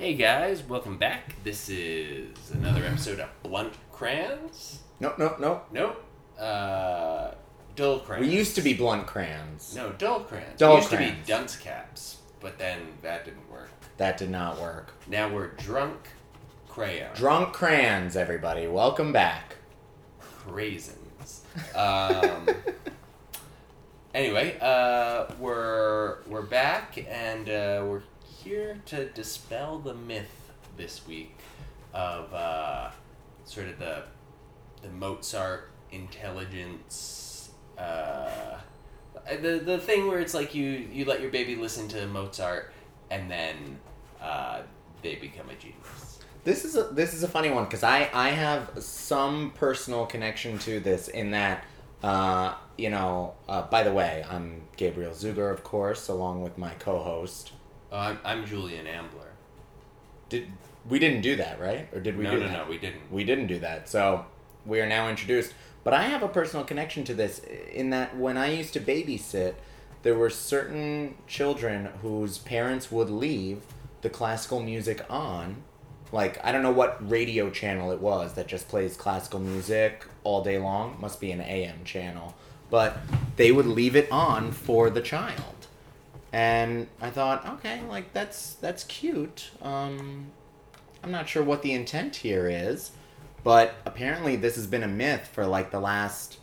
Hey guys, welcome back. This is another episode of Blunt Crayons. Nope, nope, nope. Nope. Uh, dull crayons. We used to be blunt crayons. No, dull crayons. Dull we used crayons. to be dunce caps, but then that didn't work. That did not work. Now we're drunk crayon. Drunk crayons, everybody. Welcome back. Craisins. Um, anyway, uh, we're we're back and uh, we're here to dispel the myth this week of uh, sort of the the Mozart intelligence. Uh, the the thing where it's like you you let your baby listen to Mozart and then uh, they become a genius. This is a this is a funny one because I I have some personal connection to this in that uh, you know uh, by the way I'm Gabriel Zuger of course along with my co-host. Oh, I'm I'm Julian Ambler. Did we didn't do that right or did we no, do no, that? no, we didn't. We didn't do that. So we are now introduced. But I have a personal connection to this in that when I used to babysit, there were certain children whose parents would leave the classical music on. Like, I don't know what radio channel it was that just plays classical music all day long. Must be an AM channel. But they would leave it on for the child. And I thought, okay, like that's that's cute. Um, I'm not sure what the intent here is, but apparently this has been a myth for like the last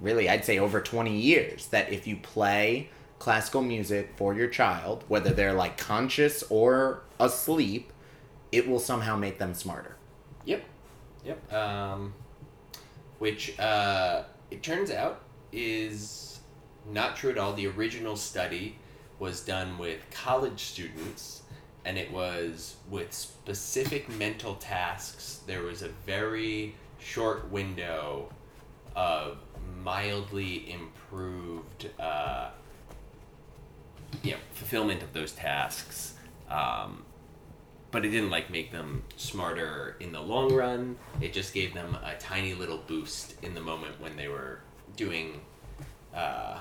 really I'd say over 20 years that if you play classical music for your child, whether they're like conscious or asleep, it will somehow make them smarter. Yep. Yep. Um, which uh, it turns out is not true at all. The original study was done with college students, and it was with specific mental tasks. There was a very short window of mildly improved, uh, you know, fulfillment of those tasks. Um, but it didn't like make them smarter in the long run. It just gave them a tiny little boost in the moment when they were doing, uh,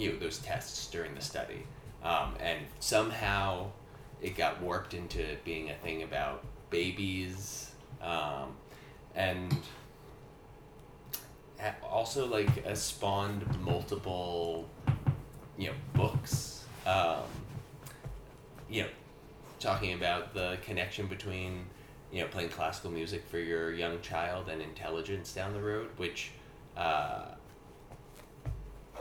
you know, those tests during the study. Um, and somehow it got warped into being a thing about babies, um, and also like has spawned multiple, you know, books. Um, you know, talking about the connection between you know playing classical music for your young child and intelligence down the road which uh,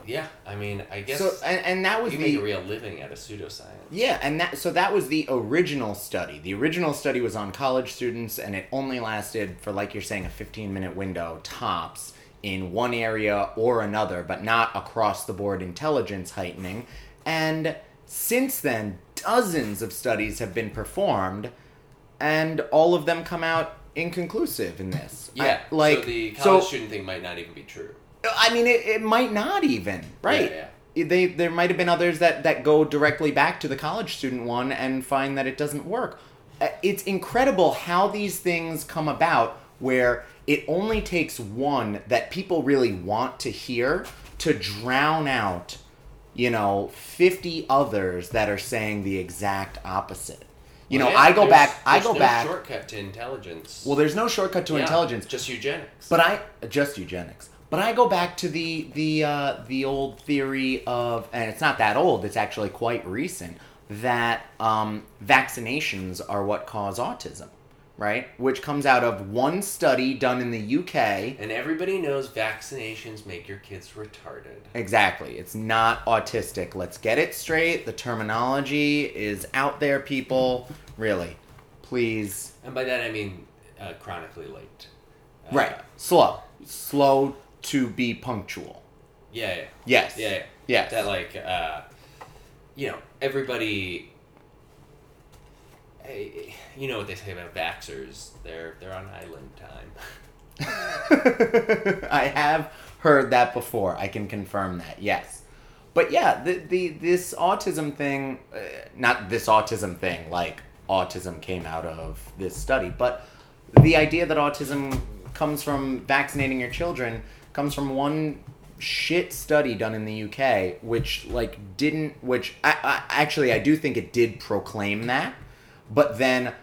yeah i mean i guess So and, and that was you the make a real living at a pseudoscience Yeah, and that so that was the original study. The original study was on college students and it only lasted for like you're saying a 15 minute window tops in one area or another, but not across the board intelligence heightening. And since then, dozens of studies have been performed and all of them come out inconclusive in this. I- yeah like so the so- college student thing might not even be true I mean, it, it might not even right. yeah. They there might have been others that that go directly back to the college student one and find that it doesn't work. Uh, It's incredible how these things come about where it only takes one that people really want to hear to drown out, you know, 50 others that are saying the exact opposite. You Well, know, yeah, I go back I go no back shortcut to intelligence well there's no shortcut to Yeah, intelligence. just eugenics But I just eugenics. But I go back to the the uh, the old theory of, and it's not that old. It's actually quite recent that um, vaccinations are what cause autism, right? Which comes out of one study done in the UK. and everybody knows vaccinations make your kids retarded Exactly. It's not autistic. Let's get it straight. The terminology is out there, people. Really, please. and by that i mean uh, chronically late Uh, Right. Slow. Slow to be punctual. yeah yeah Yes. Yeah, yeah. Yes. That like, uh, you know, everybody. eh, You know what they say about vaxxers? They're they're on island time. I have heard that before. I can confirm that. Yes. But yeah, the, the this autism thing, uh, not this autism thing, like autism came out of this study, but the idea that autism comes from vaccinating your children comes from one shit study done in the UK, which like didn't, which I, I actually I do think it did proclaim that, But then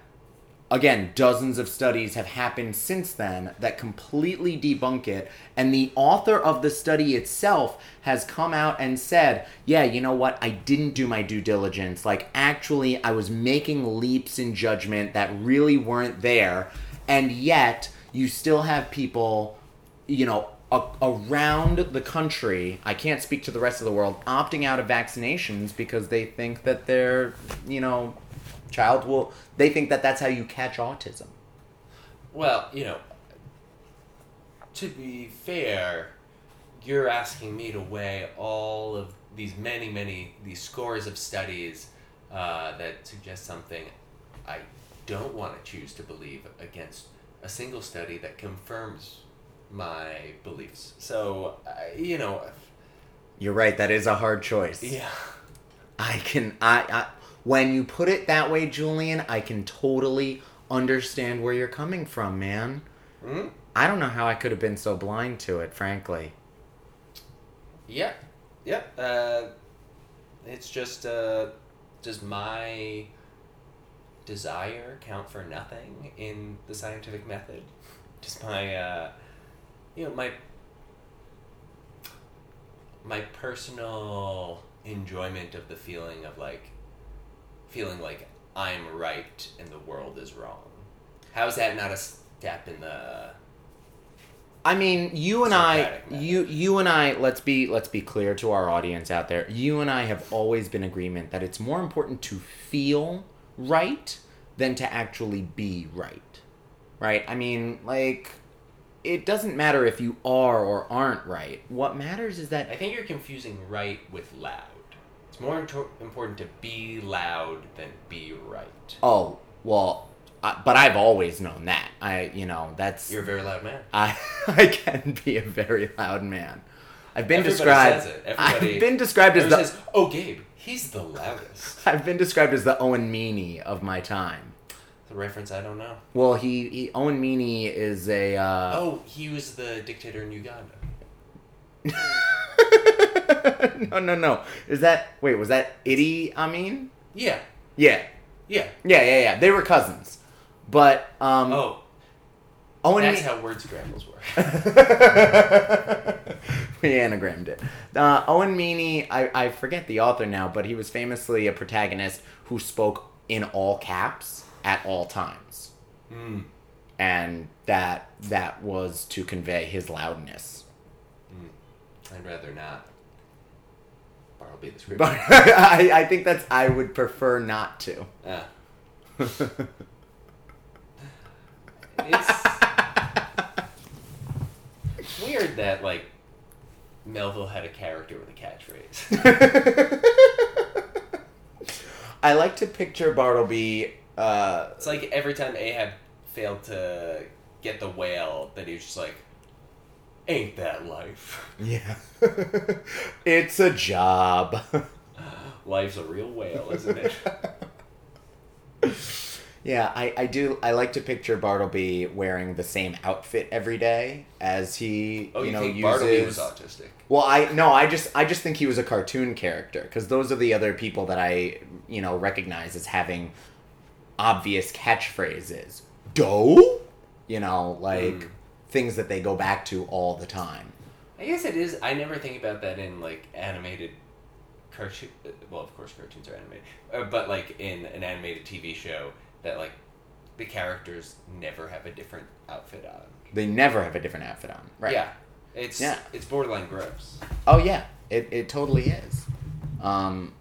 again, dozens of studies have happened since then that completely debunk it. And the author of the study itself has come out and said, yeah, you know what? I didn't do my due diligence. Like, actually, I was making leaps in judgment that really weren't there. And yet, you still have people, you know, around the country, I can't speak to the rest of the world, opting out of vaccinations because they think that their, you know, child will, they think that that's how you catch autism. Well, you know, to be fair, you're asking me to weigh all of these many, many, these scores of studies uh, that suggest something I don't want to choose to believe against a single study that confirms my beliefs. So, uh, you know, You're right, that is a hard choice. yeah. I can, I, I, when you put it that way, Julian, I can totally understand where you're coming from, man. Hmm? I don't know how I could have been so blind to it, frankly. Yeah, yeah. Uh, it's just uh, does my desire count for nothing in the scientific method? Does my uh, you know my my personal enjoyment of the feeling of like feeling like I'm right and the world is wrong. How is that not a step in the I mean, you and I, method. you you and I. Let's be let's be clear to our audience out there. You and I have always been agreement that it's more important to feel right than to actually be right. Right? I mean, like, it doesn't matter if you are or aren't right. What matters is that I think you're confusing right with loud. It's more into- important to be loud than be right. oh well, but I've always known that. I you know that's You're a very loud man. I I can be a very loud man. I've been Everybody described. says it. Everybody- I've been described as Everyone the. says, "Oh, Gabe, he's the loudest." I've been described as the Owen Meany of my time. A reference I don't know. Well, he, he Owen Meany is a. Uh, Oh, he was the dictator in Uganda. no, no, no. Is that wait? Was that Idi Amin? Yeah, Yeah, yeah. yeah, yeah, yeah. They were cousins, but um, Oh, Owen. that's Me- how word scrambles work. we anagrammed it. Uh, Owen Meany, I, I forget the author now, but he was famously a protagonist who spoke in all caps at all times. Hmm. And that that was to convey his loudness. I'd rather not. Bartleby the script. But I, I think that's I would prefer not to. Ah. it's it's weird that like Melville had a character with a catchphrase. I like to picture Bartleby. Uh, It's like every time Ahab failed to get the whale, that he was just like, "Ain't that life? yeah, it's a job. Life's a real whale, isn't it?" Yeah, I, I do. I like to picture Bartleby wearing the same outfit every day as he, Oh, you, you know, think uses. Bartleby was autistic? Well, I no, I just I just think he was a cartoon character because those are the other people that I you know recognize as having obvious catchphrases. Dough, you know, like Mm. things that they go back to all the time. I guess it is. I never think about that in like animated cartoon. Well, of course, cartoons are animated, uh, but like in an animated TV show, that like the characters never have a different outfit on. They never have a different outfit on, right? Yeah, it's Yeah. it's borderline gross. Oh yeah, it, it totally is. Um,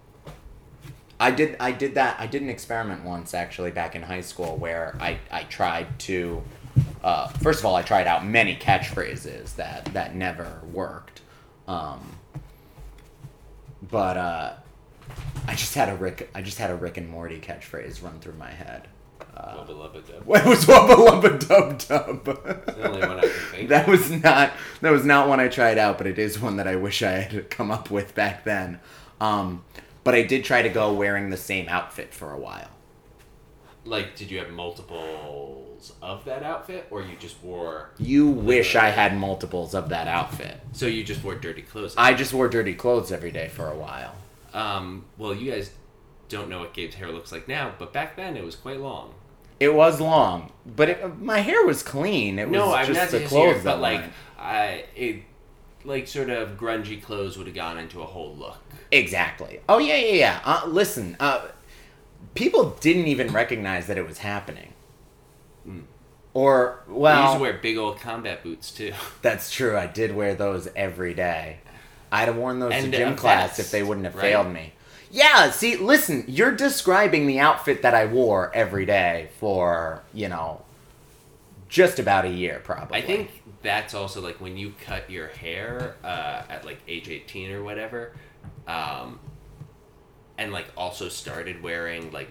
I did I did that I did an experiment once actually back in high school where I, I tried to uh, first of all I tried out many catchphrases that that never worked, um, but uh, I just had a Rick I just had a Rick and Morty catchphrase run through my head. Uh, lubba dub. it was Wubba Lubba Dub Dub. the only one I can think That was not that was not one I tried out, but it is one that I wish I had come up with back then. Um, but I did try to go wearing the same outfit for a while. Like, did you have multiples of that outfit, or you just wore? You wish I had multiples of that outfit. So you just wore dirty clothes. I just wore dirty clothes every day for a while. Um, well, you guys don't know what Gabe's hair looks like now, but back then it was quite long. It was long, but it, my hair was clean. It was no, I'm just the clothes hair, that but like weren't. I it like sort of grungy clothes would have gone into a whole look. Exactly. Oh yeah, yeah, yeah. Uh, listen, uh, people didn't even recognize that it was happening. Or I used well, to wear big old combat boots too. that's true. I did wear those every day. I'd have worn those And to gym class vest, if they wouldn't have right? failed me. Yeah. See, listen, you're describing the outfit that I wore every day for you know just about a year, probably. I think that's also like when you cut your hair uh, at like age 18 or whatever, um, and like also started wearing like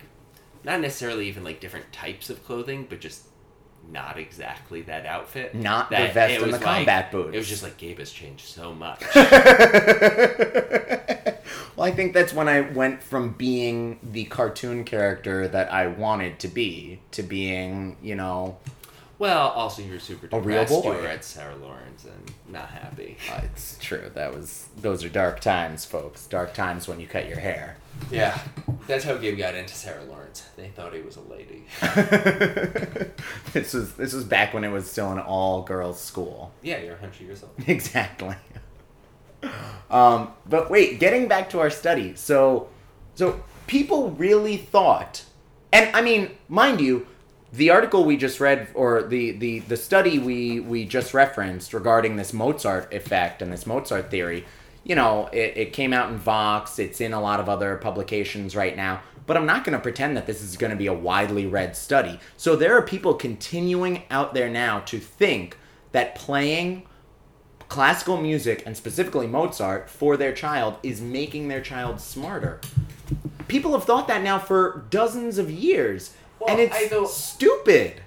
not necessarily even like different types of clothing, but just not exactly that outfit. Not the that vest it and the like- combat boots. It was just like Gabe has changed so much. well, I think that's when I went from being the cartoon character that I wanted to be to being, you know, well, also you're super A real depressed. boy. You were at Sarah Lawrence and not happy. uh, it's true. That was those are dark times, folks. Dark times when you cut your hair. Yeah, that's how Gabe got into Sarah Lawrence. They thought he was a lady. this was this was back when it was still an all girls school. Yeah, you're 100 years old. exactly. Um, but wait, getting back to our study. So, so people really thought, and I mean, mind you, the article we just read, or the the the study we we just referenced regarding this Mozart effect and this Mozart theory, you know, it, it came out in Vox. It's in a lot of other publications right now. But I'm not going to pretend that this is going to be a widely read study. So there are people continuing out there now to think that playing classical music and specifically Mozart for their child is making their child smarter. People have thought that now for dozens of years, and it's I stupid.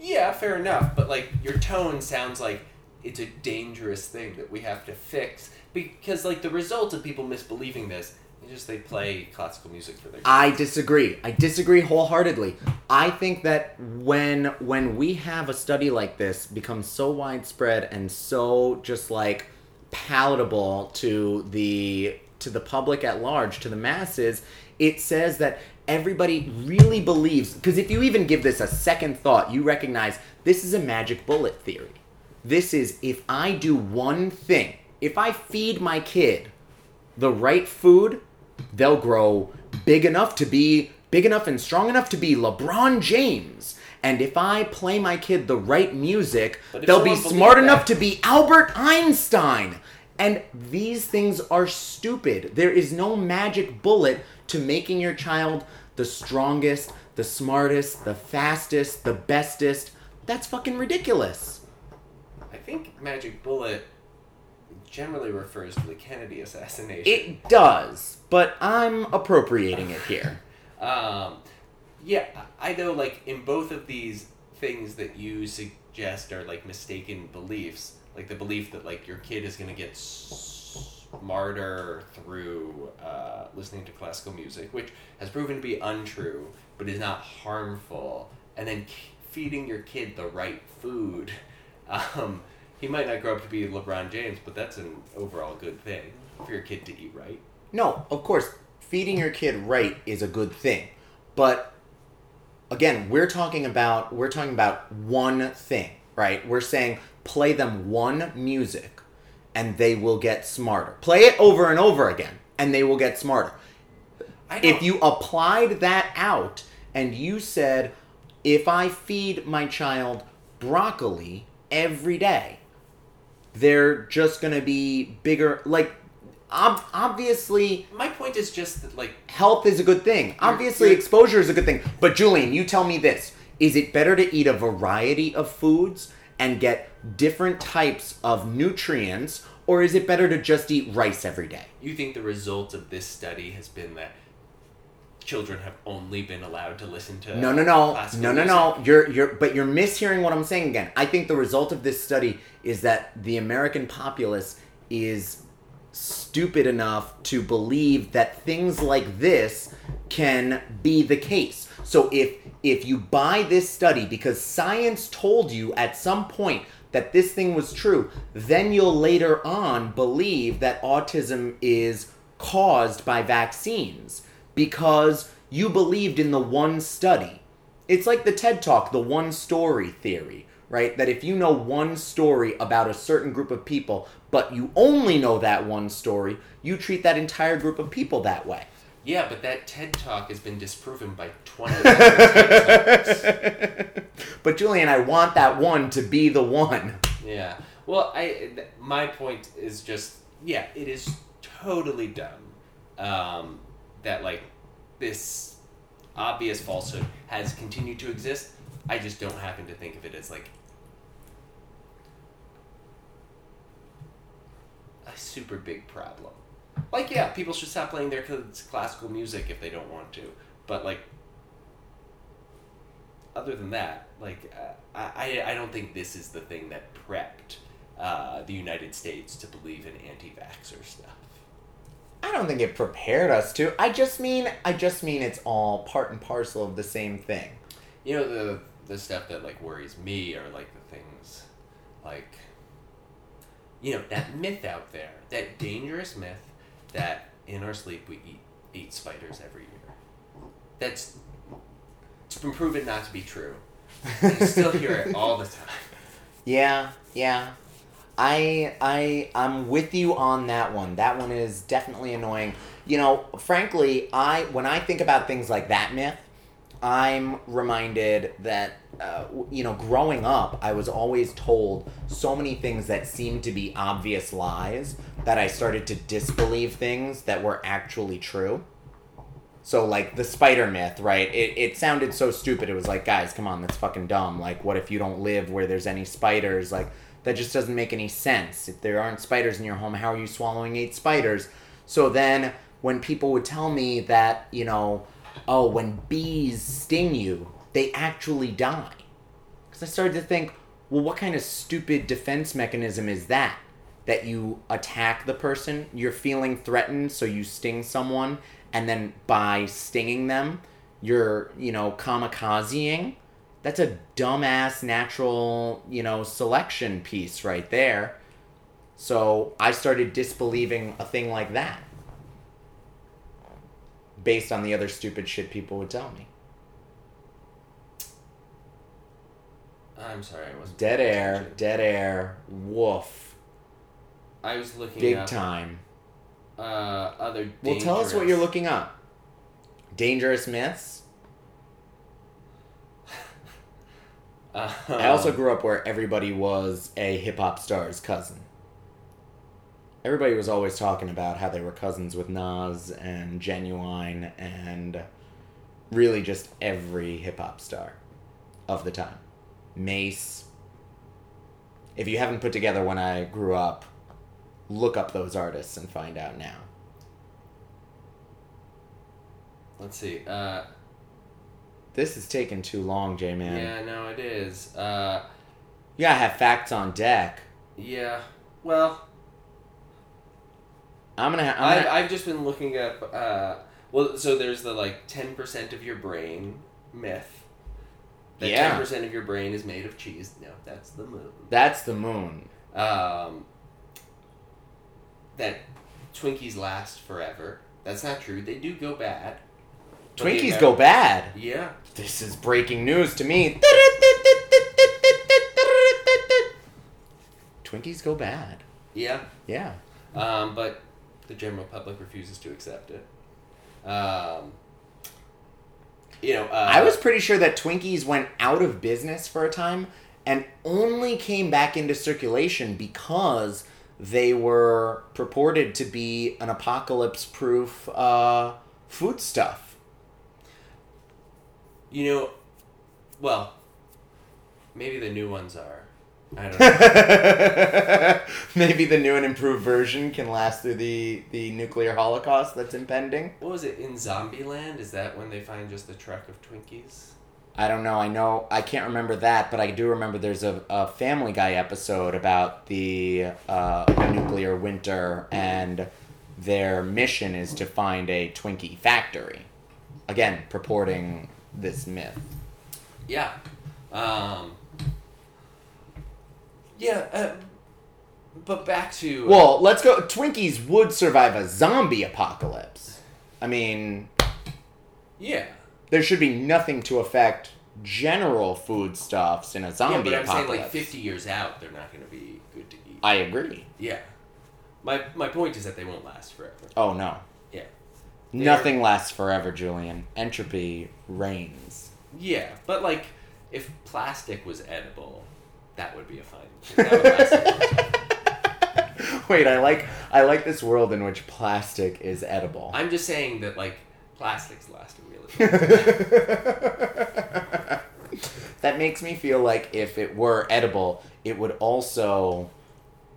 Yeah, fair enough. But like your tone sounds like it's a dangerous thing that we have to fix because like the result of people misbelieving this is just they play classical music for their. I disagree. I disagree wholeheartedly. I think that when when we have a study like this become so widespread and so just like palatable to the to the public at large, to the masses, it says that everybody really believes because if you even give this a second thought, you recognize this is a magic bullet theory. This is if I do one thing, if I feed my kid the right food, they'll grow big enough to be big enough and strong enough to be LeBron James. And if I play my kid the right music, they'll be smart enough that- to be Albert Einstein. And these things are stupid. There is no magic bullet to making your child the strongest, the smartest, the fastest, the bestest. That's fucking ridiculous. I think Magic Bullet generally refers to the Kennedy assassination. It does, but I'm appropriating it here. Um, yeah, I I know. Like in both of these things that you suggest are like mistaken beliefs. Like the belief that like your kid is gonna get smarter through uh, listening to classical music, which has proven to be untrue, but is not harmful. And then feeding your kid the right food. Um, he might not grow up to be LeBron James, but that's an overall good thing for your kid to eat right. No, of course, feeding your kid right is a good thing. But again, we're talking about we're talking about one thing, right? We're saying play them one music and they will get smarter. Play it over and over again and they will get smarter. If you applied that out and you said if I feed my child broccoli every day, they're just going to be bigger like ob- obviously my point is just that like health is a good thing. Obviously, you're- exposure is a good thing. But Julian, you tell me this: is it better to eat a variety of foods and get different types of nutrients, or is it better to just eat rice every day? You think the result of this study has been that children have only been allowed to listen to No, no, no, no, no, no. You're you're but you're mishearing what I'm saying again. I think the result of this study is that the American populace is stupid enough to believe that things like this can be the case. So if if you buy this study because science told you at some point that this thing was true, then you'll later on believe that autism is caused by vaccines because you believed in the one study. It's like the TED Talk, the one story theory, right? That if you know one story about a certain group of people, but you only know that one story, you treat that entire group of people that way. Yeah, but that TED Talk has been disproven by 20 other TED Talks. But Julian, I want that one to be the one. Yeah. Well, I th- my point is just yeah, it is totally dumb um, that like this obvious falsehood has continued to exist. I just don't happen to think of it as like a super big problem. Like yeah, people should stop playing their kids classical music if they don't want to, but like other than that, like uh, I I don't think this is the thing that prepped uh, the United States to believe in anti-vaxxer stuff. I don't think it prepared us to. I just mean I just mean it's all part and parcel of the same thing. You know the the stuff that like worries me are like the things like you know that myth out there, that dangerous myth that in our sleep we eat eat spiders every year. That's it's been proven not to be true. I still hear it all the time. Yeah, yeah. I I I'm with you on that one. That one is definitely annoying. You know, frankly, I when I think about things like that myth, I'm reminded that uh, you know, growing up, I was always told so many things that seemed to be obvious lies that I started to disbelieve things that were actually true. So like the spider myth, right? It, it sounded so stupid. It was like, guys, come on, that's fucking dumb. Like, what if you don't live where there's any spiders? Like, that just doesn't make any sense. If there aren't spiders in your home, how are you swallowing eight spiders? So then when people would tell me that, you know, oh, when bees sting you, they actually die. Because I started to think, well, what kind of stupid defense mechanism is that? That you attack the person, you're feeling threatened, so you sting someone, and then by stinging them, you're, you know, kamikazeing. That's a dumbass natural, you know, selection piece right there. So I started disbelieving a thing like that based on the other stupid shit people would tell me. I'm sorry, I wasn't. Dead air, attention. dead air, woof, I was looking big up time. uh, other. Well, tell us what you're looking up. Dangerous myths. Uh, I also grew up where everybody was a hip hop star's cousin. Everybody was always talking about how they were cousins with Nas and Ginuwine and really just every hip hop star of the time. Mase. If you haven't put together when I grew up, look up those artists and find out now. Let's see. Uh, This is taking too long, J Man. yeah, no, it is. Uh, You gotta have facts on deck. yeah. Well, I'm gonna. Ha- I'm I've, just been looking up. Uh, well, so there's the like ten percent of your brain myth. That Yeah. ten percent of your brain is made of cheese. No, that's the moon. that's the moon. Um, that Twinkies last forever. That's not true. They do go bad. Twinkies go bad. Yeah. This is breaking news to me. Twinkies go bad. Yeah. Yeah. Um, but the general public refuses to accept it. Um, you know, uh, I was pretty sure that Twinkies went out of business for a time and only came back into circulation because they were purported to be an apocalypse proof uh, foodstuff. You know, well, maybe the new ones are. I don't know. Maybe the new and improved version can last through the, the nuclear holocaust that's impending. what was it in Zombieland? Is that when they find just a truck of Twinkies? I don't know. I know I can't remember that, but I do remember there's a, a Family Guy episode about the uh, nuclear winter, and their mission is to find a Twinkie factory. Again, purporting this myth. Yeah. Um, yeah. Uh, but back to Well, let's go. Twinkies would survive a zombie apocalypse. I mean, Yeah. There should be nothing to affect general foodstuffs in a zombie Yeah, but I'm saying apocalypse. like 50 years out, they're not going to be good to eat. I agree. yeah. My my point is that they won't last forever. Oh no. Yeah. Nothing lasts forever, Julian. Entropy reigns. Yeah, but like if plastic was edible, that would be a fine. That would last a long time. Wait, I like I like this world in which plastic is edible. I'm just saying that like plastics last a really long time. that makes me feel like if it were edible, it would also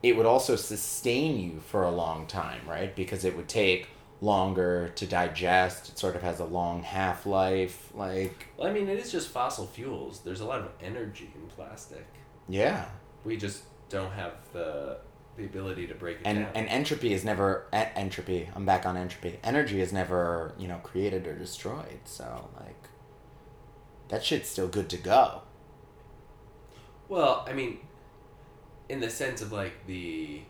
it would also sustain you for a long time, right? Because it would take longer to digest. It sort of has a long half life. Like, well, I mean, it is just fossil fuels. There's a lot of energy in plastic. Yeah. We just don't have the the ability to break it And down. and entropy is never e- entropy. I'm back on entropy. Energy is never you know created or destroyed. So like, that shit's still good to go. well, I mean, in the sense of like the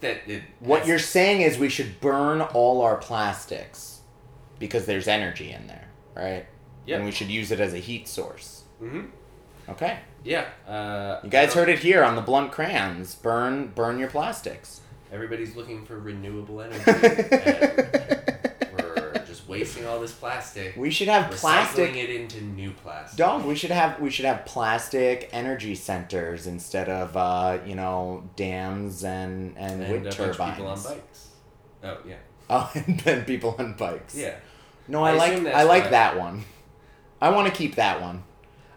that it What you're saying is we should burn all our plastics because there's energy in there, right? Yeah. And we should use it as a heat source. Mhm. Okay. Yeah. Uh, You guys heard it here on the blunt crayons. Burn burn your plastics. Everybody's looking for renewable energy. we're just wasting all this plastic. we should have recycling plastic it into new plastic. Dog, we should have we should have plastic energy centers instead of uh, you know dams and and, and wind turbines. people on bikes. Oh yeah. Oh, and then people on bikes. Yeah. No, I, I like I like that one. I want to keep that one.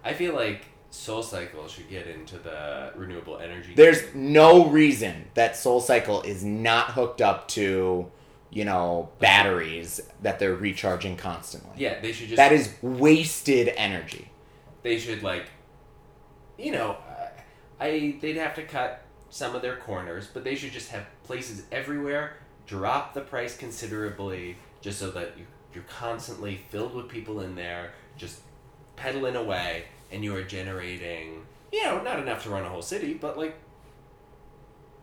I feel like Soul Cycle should get into the renewable energy. There's game. no reason that Soul Cycle is not hooked up to, you know, batteries that they're recharging constantly. Yeah, they should just. That is wasted energy. They should like. You know, uh, I they'd have to cut some of their corners, but they should just have places everywhere. Drop the price considerably, just so that you you're constantly filled with people in there, just pedaling away, and you are generating. You know, not enough to run a whole city, but like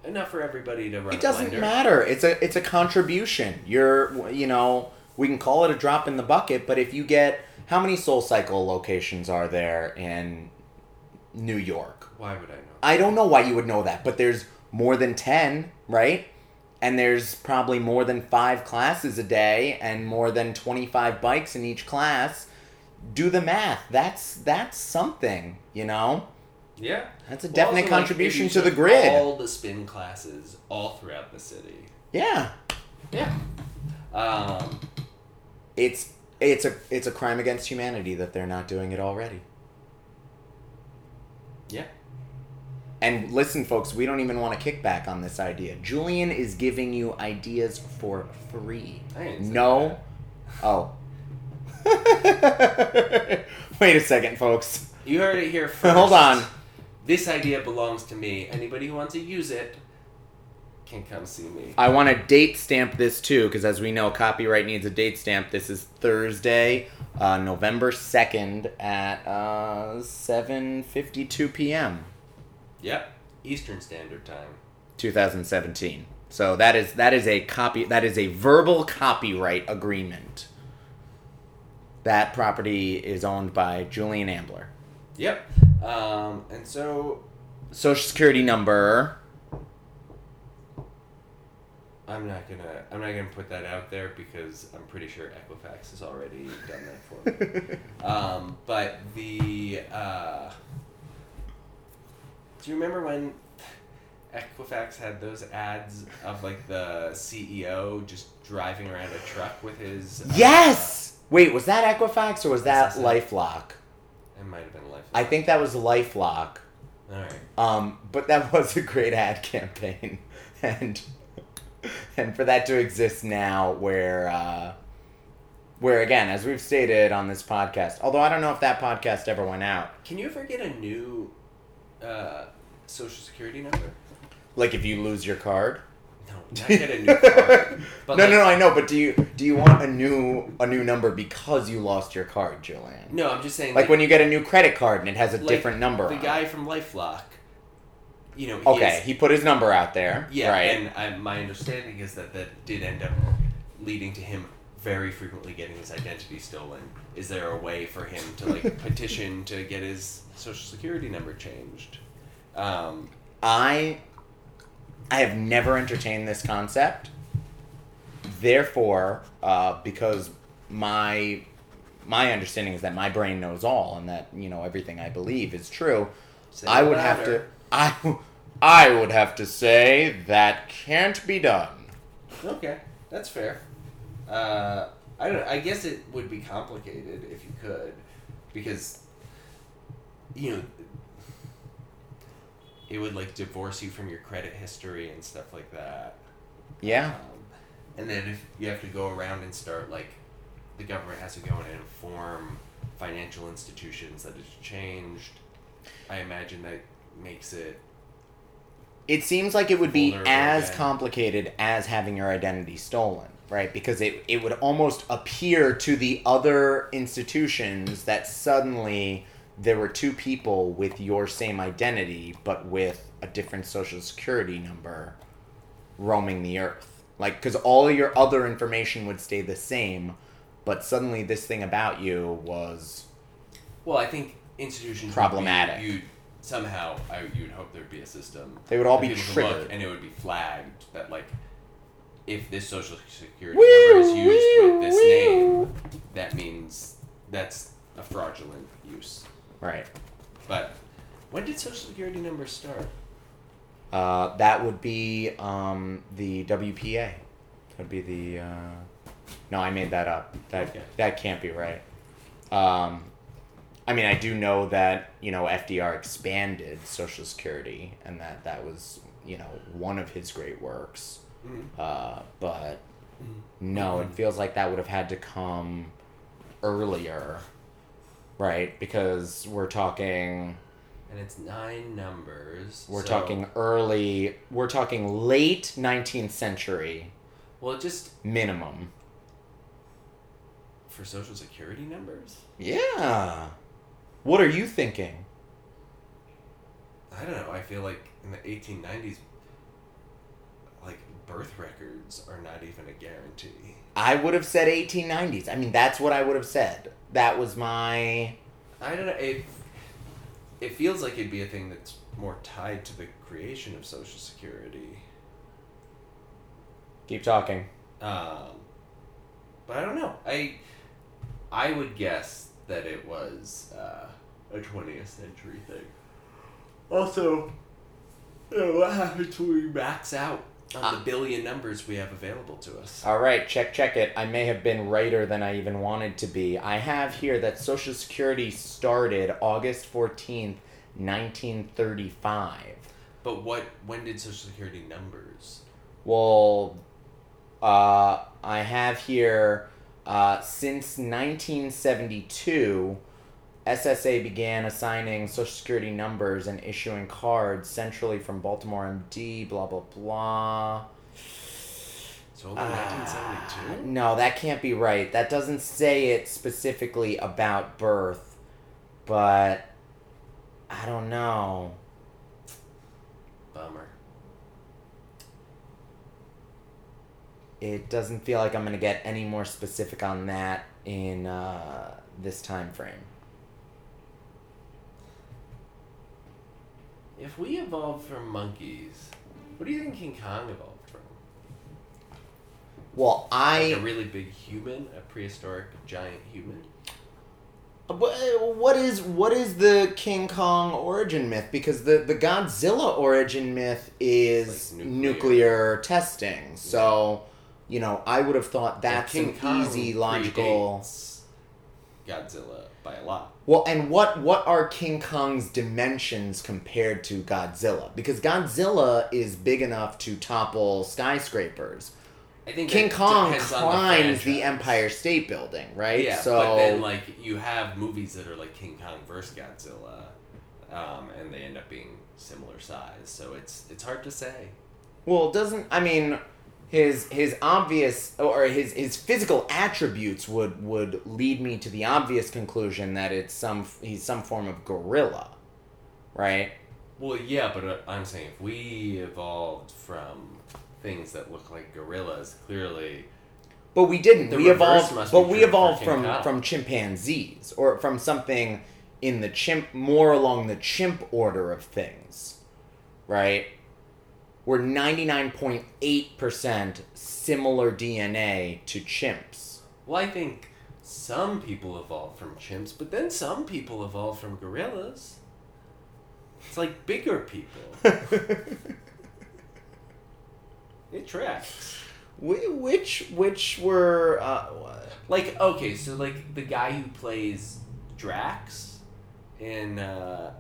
enough for everybody to run. It doesn't matter. It's a it's a contribution. You're you know we can call it a drop in the bucket, but if you get how many Soul Cycle locations are there in New York? Why would I know? I don't know why you would know that, but there's more than 10, right? And there's probably more than 5 classes a day and more than 25 bikes in each class. Do the math. That's that's something, you know? Yeah. That's a Well, definite also, contribution you to the grid. All the spin classes all throughout the city. Yeah. Yeah. Um, It's it's a it's a crime against humanity that they're not doing it already. yeah. And listen, folks, we don't even want to kick back on this idea. Julian is giving you ideas for free. I didn't say No. Oh. Wait a second, folks. You heard it here first. Hold on. This idea belongs to me. Anybody who wants to use it can come see me. I want to date stamp this too, because as we know, copyright needs a date stamp. This is Thursday, uh, November second at uh, seven fifty two p.m. Yep. Eastern Standard Time. 2017. So that is that is a copy that is a verbal copyright agreement. That property is owned by Julian Ambler. Yep. Um, and so Social security number. I'm not gonna I'm not gonna put that out there because I'm pretty sure Equifax has already done that for me. Um, but the uh, do you remember when Equifax had those ads of like the CEO just driving around a truck with his? uh, Yes. Wait, was that Equifax or was that? LifeLock? it might have been life. I think that was LifeLock. All right. Um, but that was a great ad campaign, and and for that to exist now, where uh, where again, as we've stated on this podcast, although I don't know if that podcast ever went out, Can you ever get a new uh, social security number? like if you lose your card. Not get a new card. But no, like, no, no, I know, but do you do you want a new a new number because you lost your card, Julian? No, I'm just saying. Like when you get a new credit card and it has a like, different number. The guy it. from LifeLock. You know. He Okay, is- he put his number out there. yeah, right. and I, my understanding is that that did end up leading to him very frequently getting his identity stolen. Is there a way for him to like petition to get his social security number changed? Um, I I have never entertained this concept. Therefore, uh, because my my understanding is that my brain knows all and that you know everything I believe is true, say I would have to. I I would have to say that can't be done. Okay, that's fair. Uh, I don't. I guess it would be complicated if you could, because you know it would like divorce you from your credit history and stuff like that. Yeah. Um, and then if you have to go around and start like the government has to go and inform financial institutions that it's changed. I imagine that makes it It seems like it would be as again. complicated as having your identity stolen, right? Because it, it would almost appear to the other institutions that suddenly there were two people with your same identity but with a different social security number roaming the earth. Like, because all your other information would stay the same, but suddenly this thing about you was. well. I think institutions Problematic. You'd somehow I you'd hope there'd be a system. They would all be triggered. and it would be flagged that like if this social security Woo, number is used woo, with this woo. name, that means that's a fraudulent use. Right. But when did social security numbers start? Uh, that would be um, the WPA. That would be the. Uh... No, I made that up. That Okay. that can't be right. Um, I mean, I do know that you know FDR expanded Social Security, and that that was you know one of his great works. Mhm. Uh, but Mhm. no, it feels like that would have had to come earlier, right? Because we're talking. And it's nine numbers. We're so- talking early. We're talking late nineteenth century Well, just minimum. for social security numbers. Yeah. What are you thinking? I don't know. I feel like in the 1890s, like birth records are not even a guarantee. I would have said 1890s. I mean, that's what I would have said. That was my. I don't know. It it feels like it'd be a thing that's more tied to the creation of Social Security. Keep talking. Um, but I don't know. I I would guess that it was uh, a 20th century thing. Also, you know, what happens when we max out on Ah. the billion numbers we have available to us? All right, check, check it. I may have been righter than I even wanted to be. I have here that Social Security started August 14th, 1935. But what? When did Social Security numbers? Well, uh, I have here uh, since 1972, SSA began assigning Social Security numbers and issuing cards centrally from Baltimore MD, blah, blah, blah. So only Ah, 1972. no, that can't be right. That doesn't say it specifically about birth, but I don't know. Bummer. It doesn't feel like I'm going to get any more specific on that in uh, this time frame. If we evolved from monkeys, what do you think King Kong evolved from? Well, I like a really big human, a prehistoric giant human. Uh, uh, what is what is the King Kong origin myth? Because the the Godzilla origin myth is Like nuclear. nuclear. testing. So, you know, I would have thought that's an easy logical. Godzilla by a lot. Well, and what what are King Kong's dimensions compared to Godzilla? Because Godzilla is big enough to topple skyscrapers. I think King Kong climbs the, franchise. Empire State Building, right? Yeah, so but then like you have movies that are like King Kong versus Godzilla, um, and they end up being similar size. So it's it's hard to say. Well, doesn't I mean his his obvious or his his physical attributes would would lead me to the obvious conclusion that it's some he's some form of gorilla, right? Well, yeah, but uh, I'm saying if we evolved from things that look like gorillas, clearly but we didn't. We evolved, but we evolved from from chimpanzees or from something in the chimp more along the chimp order of things, right? We're ninety nine point eight percent similar DNA to chimps. Well, I think some people evolved from chimps, but then some people evolved from gorillas. It's like bigger people. It tracks. Wh- which which were uh, Like okay, so like the guy who plays Drax in uh,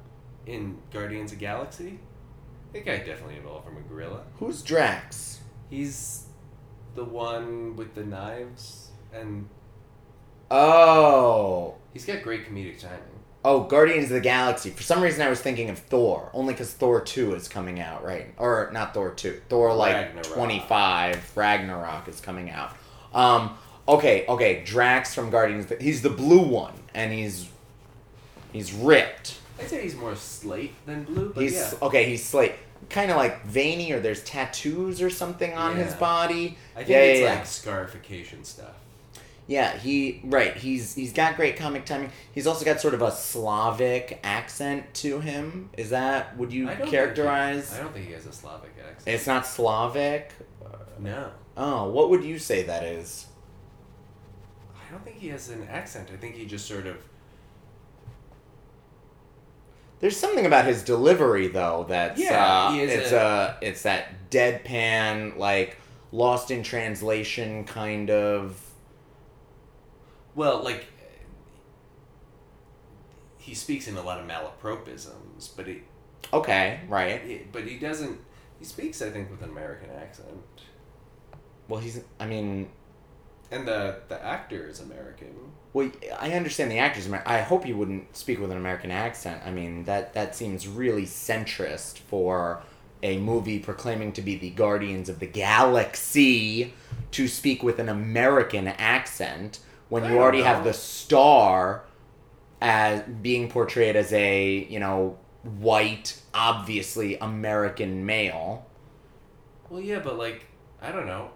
in Guardians of Galaxy, that guy definitely evolved from a gorilla. who's Drax? He's the one with the knives, and Oh, he's got great comedic timing. oh, Guardians of the Galaxy. For some reason, I was thinking of Thor, only because Thor two is coming out, right? Or not Thor two, Thor like twenty five. Ragnarok is coming out. Um, okay, okay, Drax from Guardians. He's the blue one, and he's he's ripped. I'd say he's more slate than blue, but He's yeah. okay. He's slate. kind of like veiny, or there's tattoos or something on his body. I think yeah, it's yeah, like yeah. scarification stuff. Yeah, he right. He's he's got great comic timing. He's also got sort of a Slavic accent to him. Is that would you I characterize? He, I don't think he has a Slavic accent. It's not Slavic. no, Oh, what would you say that is? I don't think he has an accent. I think he just sort of. There's something about his delivery though that's Yeah, uh, it's a- uh it's that deadpan like lost in translation kind of Well, like. He speaks in a lot of malapropisms, but he, okay, right. he, but he doesn't. He speaks, I think, with an American accent, Well, he's I mean, and the the actor is American. Well, I understand the actors. I hope you wouldn't speak with an American accent. I mean, that that seems really centrist for a movie proclaiming to be the Guardians of the Galaxy to speak with an American accent when I you already have the star as being portrayed as a, you know, white, obviously American male. Well, yeah, but like I don't know.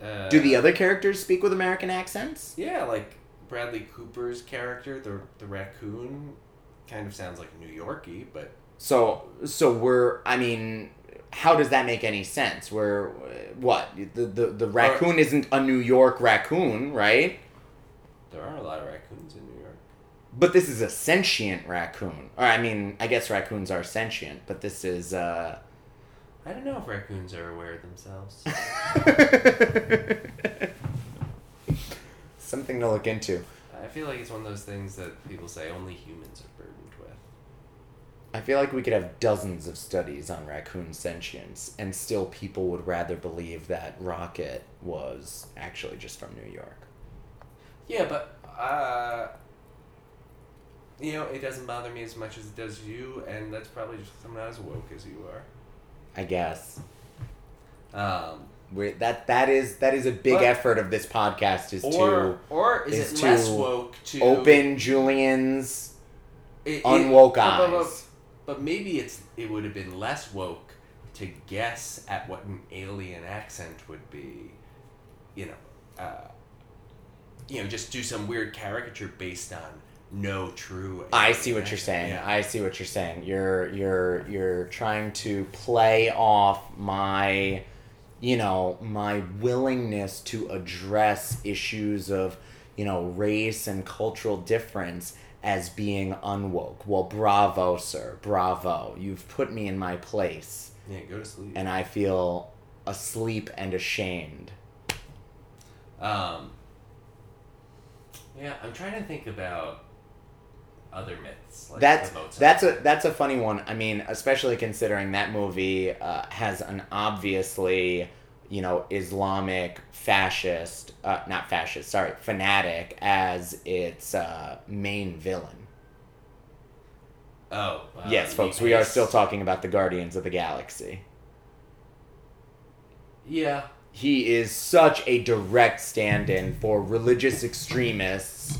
Uh, Do the other characters speak with American accents? Yeah, like Bradley Cooper's character, the the raccoon, kind of sounds like New Yorky, but So so we're I mean how does that make any sense? We're what the the, the raccoon isn't a New York raccoon, right? there are a lot of raccoons in New York. But this is a sentient raccoon. Or I mean, I guess raccoons are sentient, but this is uh I don't know if raccoons are aware of themselves. something to look into. I feel like it's one of those things that people say only humans are burdened with. I feel like we could have dozens of studies on raccoon sentience, and still people would rather believe that Rocket was actually just from New York. Yeah, but uh, you know, it doesn't bother me as much as it does you, and that's probably just I'm not as woke as you are. I guess. Um, we that that is that is a big But- effort of this podcast is or or is, is it to less woke to to open Julian's it, it- unwoke but- but- but- eyes. But maybe it's it would have been less woke to guess at what an alien accent would be, you know, uh, you know, just do some weird caricature based on no true. I see what you're saying. Yeah. I see what you're saying. You're you're you're trying to play off my you know, my willingness to address issues of, you know, race and cultural difference as being unwoke. Well, bravo, sir. Bravo. You've put me in my place yeah, go to sleep. and I feel asleep and ashamed. Um, yeah, I'm trying to think about other myths. Like that's that's a that's a funny one. I mean, especially considering that movie uh, has an obviously you know Islamic fascist, uh, not fascist, sorry, fanatic as its uh, main villain. Oh, uh, yes, folks, we are still talking about the Guardians of the Galaxy. Yeah, He is such a direct stand-in for religious extremists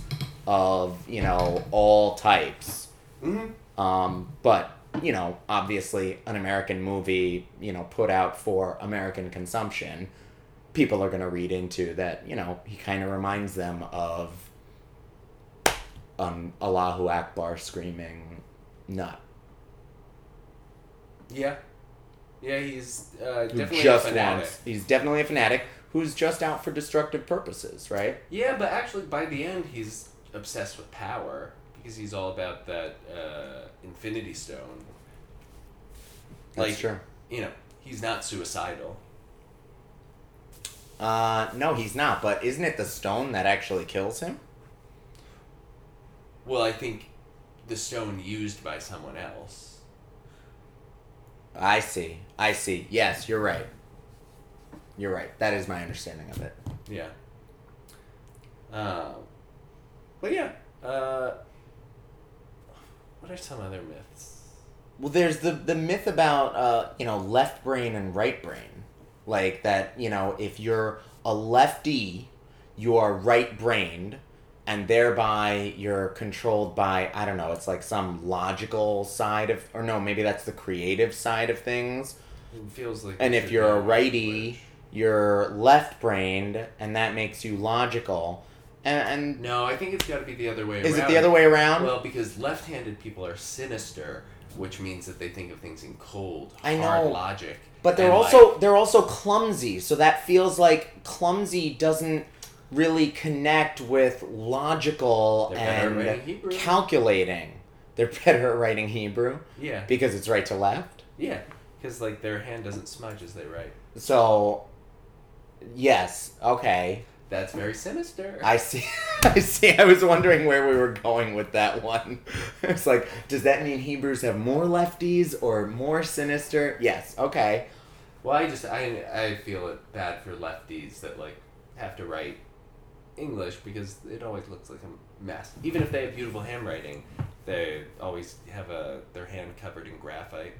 of you know all types. hmm Um, but you know, obviously, an American movie, you know, put out for American consumption. people are going to read into that, you know, he kind of reminds them of um, Allahu Akbar screaming nut. Yeah. Yeah, he's uh, definitely a fanatic. wants, he's definitely a fanatic who's just out for destructive purposes, right? Yeah, but actually, by the end, he's obsessed with power because he's all about that uh, Infinity Stone. That's Like- true. You know, he's not suicidal. Uh, no, he's not. But isn't it the stone that actually kills him? Well, I think the stone used by someone else. I see. I see. Yes, you're right. You're right. That is my understanding of it. Yeah. Um, but yeah. Uh, what are some other myths? Well, there's the the myth about uh, you know left brain and right brain, like that. You know, if you're a lefty, you are right brained, and thereby you're controlled by I don't know. It's like some logical side of, or no, maybe that's the creative side of things. It feels like. And if you're a righty, which. you're left brained, and that makes you logical. And, and No, I think it's got to be the other way around. is around. it the other way around? Well, because left-handed people are sinister, which means that they think of things in cold, I hard know. logic. But they're also like, they're also clumsy, so that feels like clumsy doesn't really connect with logical They're better at and calculating. They're better at writing Hebrew yeah, because it's right to left. yeah, because like their hand doesn't smudge as they write. So, yes, okay, That's very sinister. I see. I see. I was wondering where we were going with that one. It's like, does that mean Hebrews have more lefties or more sinister? Yes. Okay. well, I just I I feel it bad for lefties that like have to write English because it always looks like a mess. Even if they have beautiful handwriting, they always have a their hand covered in graphite.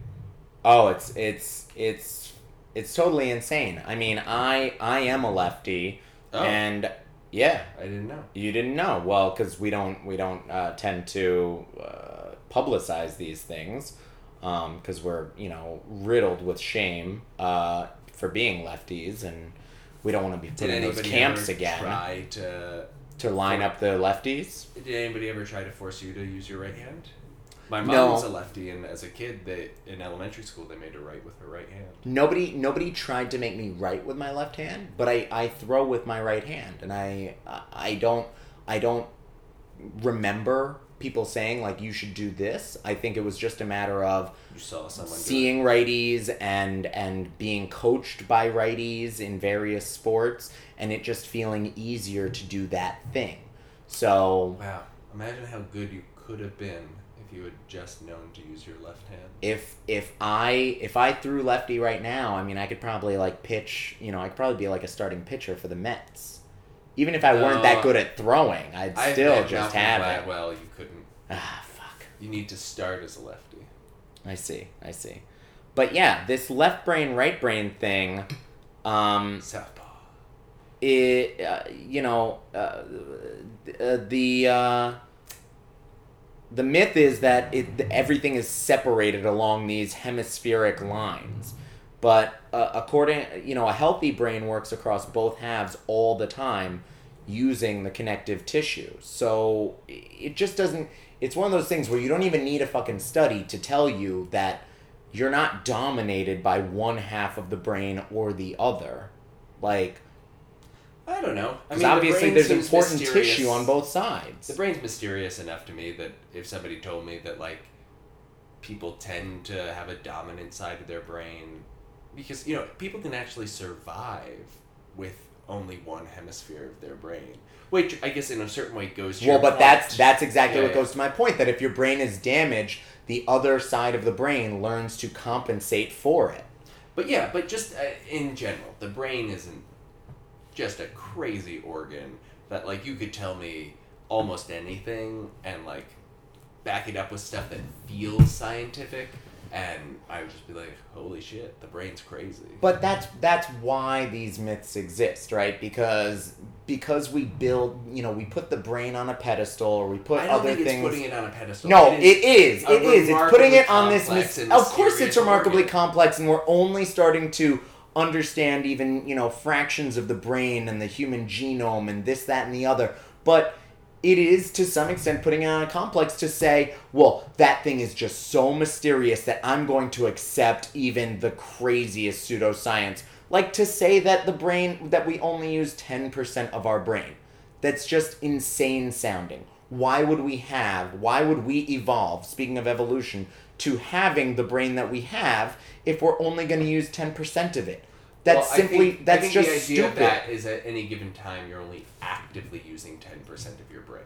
Oh, it's it's it's it's totally insane. I mean, I I am a lefty, Oh. and yeah, I didn't know. you didn't know. Well, because we don't we don't uh, tend to uh, publicize these things, because we're you know riddled with shame uh, for being lefties, and we don't want to be put in those camps again try to to line up the lefties. Did anybody ever try to force you to use your right hand? My No. mom was a lefty, and as a kid, they in elementary school they made her write with her right hand. Nobody nobody tried to make me write with my left hand, but I, I throw with my right hand, and I I don't I don't remember people saying like you should do this. I think it was just a matter of You saw someone seeing righties and and being coached by righties in various sports, and it just feeling easier to do that thing. So Wow! Imagine how good you could have been if you had just known to use your left hand. if if I if I threw lefty right now, I mean I could probably like pitch, you know, I could probably be like a starting pitcher for the Mets. Even if I weren't that good at throwing, I'd I still think just have it. Well, you couldn't. Ah, fuck. You need to start as a lefty. I see. I see. But yeah, this left brain right brain thing um Southpaw. it uh, you know uh, uh, the uh, the myth is that it everything is separated along these hemispheric lines. But uh, according you know a healthy brain works across both halves all the time using the connective tissue. So it just doesn't it's one of those things where you don't even need a fucking study to tell you that you're not dominated by one half of the brain or the other. Like I don't know. I because mean, obviously brain there's important mysterious. tissue on both sides. The brain's mysterious enough to me that if somebody told me that like people tend to have a dominant side of their brain because you know people can actually survive with only one hemisphere of their brain, which I guess in a certain way goes to well, your but point. that's that's exactly Yeah, what yeah. goes to my point. That if your brain is damaged, the other side of the brain learns to compensate for it. But yeah, but just uh, in general, the brain isn't just a crazy organ that like you could tell me almost anything and like back it up with stuff that feels scientific and I would just be like, "Holy shit, the brain's crazy." But that's that's why these myths exist, right? Because because we build, you know, we put the brain on a pedestal, or we put other think things. it's putting it on a pedestal. No, It it is. It is. It's putting it on this. Mis- of course, it's remarkably organ. complex, and we're only starting to understand even you know fractions of the brain and the human genome and this that and the other. But it is to some extent putting on a complex to say well that thing is just so mysterious that i'm going to accept even the craziest pseudoscience. Like to say that the brain that we only use 10% of our brain. That's just insane sounding. Why would we have why would we evolve speaking of evolution to having the brain that we have if we're only going to use 10% of it that's Well, simply think- that's just the idea stupid of that is at any given time you're only actively using ten percent of your brain.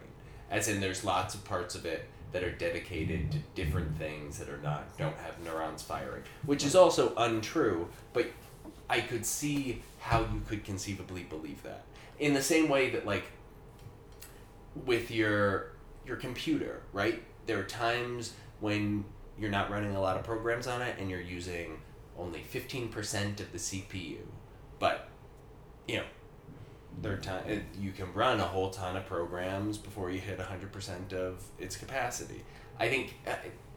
As in, there's lots of parts of it that are dedicated to different things that are not don't have neurons firing, which is also untrue. But I could see how you could conceivably believe that. In the same way that like with your your computer, right? There are times when you're not running a lot of programs on it and you're using only 15% of the CPU. But, you know, third time, it- you can run a whole ton of programs before you hit 100% of its capacity. I think, uh,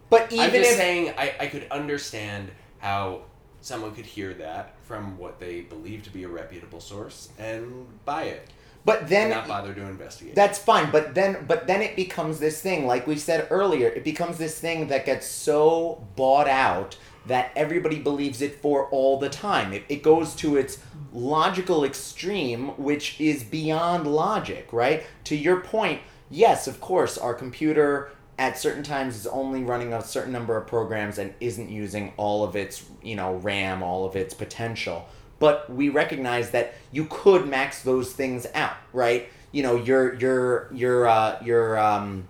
but even I'm just if saying, I, I could understand how someone could hear that from what they believe to be a reputable source and buy it but then not bother to investigate. That's fine, but then but then it becomes this thing, like we said earlier, it becomes this thing that gets so bought out that everybody believes it for all the time. It, it goes to its logical extreme, which is beyond logic, right? To your point, yes, of course, our computer at certain times is only running a certain number of programs and isn't using all of its, you know, RAM, all of its potential but we recognize that you could max those things out, right? You know, your your your uh, your um,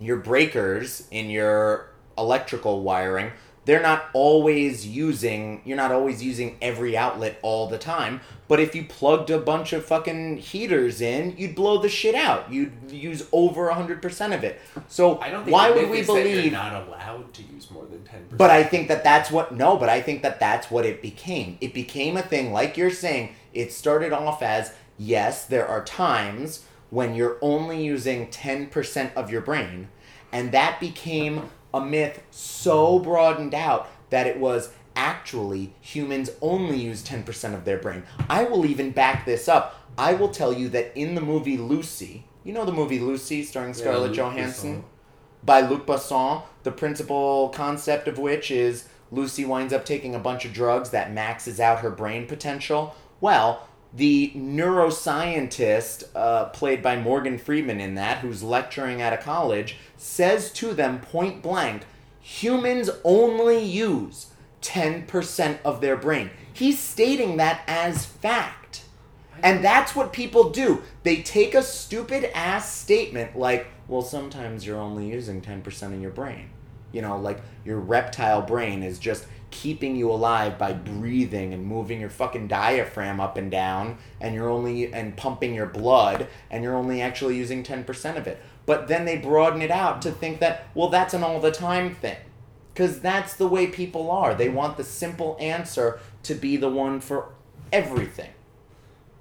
your breakers in your electrical wiring, they're not always using. You're not always using every outlet all the time. But if you plugged a bunch of fucking heaters in, you'd blow the shit out. You'd use over hundred percent of it. So I don't think why would we that you're believe? not allowed to use more than 10%. But I think that that's what no, but I think that that's what it became. It became a thing like you're saying. It started off as yes, there are times when you're only using 10% of your brain, and that became a myth so broadened out that it was actually humans only use 10% of their brain. I will even back this up. I will tell you that in the movie Lucy, you know the movie Lucy starring Scarlett Luc Johansson? Besson. by Luc Besson, the principal concept of which is Lucy winds up taking a bunch of drugs that maxes out her brain potential. Well, the neuroscientist, uh, played by Morgan Freeman in that, who's lecturing at a college, says to them point blank humans only use 10% of their brain. He's stating that as fact. And that's what people do. They take a stupid ass statement like, well, sometimes you're only using 10% of your brain. You know, like your reptile brain is just keeping you alive by breathing and moving your fucking diaphragm up and down and you're only and pumping your blood and you're only actually using 10% of it. But then they broaden it out to think that well that's an all the time thing. Cuz that's the way people are. They want the simple answer to be the one for everything.